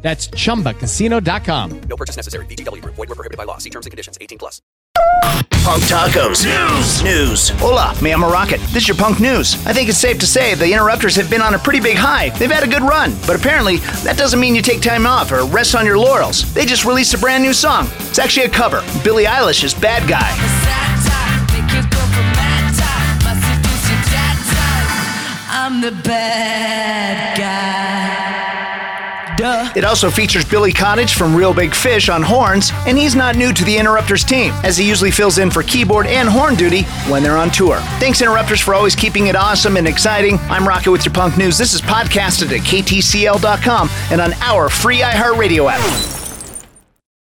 That's chumbacasino.com. No purchase necessary. VGW Group. Void were prohibited by law. See terms and conditions. 18 plus. Punk Tacos. News. News. Hola, me I'm a Rocket. This is your punk news. I think it's safe to say the Interrupters have been on a pretty big high. They've had a good run, but apparently that doesn't mean you take time off or rest on your laurels. They just released a brand new song. It's actually a cover. Billie Eilish's Bad Guy. I'm the bad guy. Duh. It also features Billy Kottage from Real Big Fish on horns, and he's not new to the Interrupters team, as he usually fills in for keyboard and horn duty when they're on tour. Thanks, Interrupters, for always keeping it awesome and exciting. I'm Rocket with your punk news. This is podcasted at ktcl.com and on our free iHeartRadio app.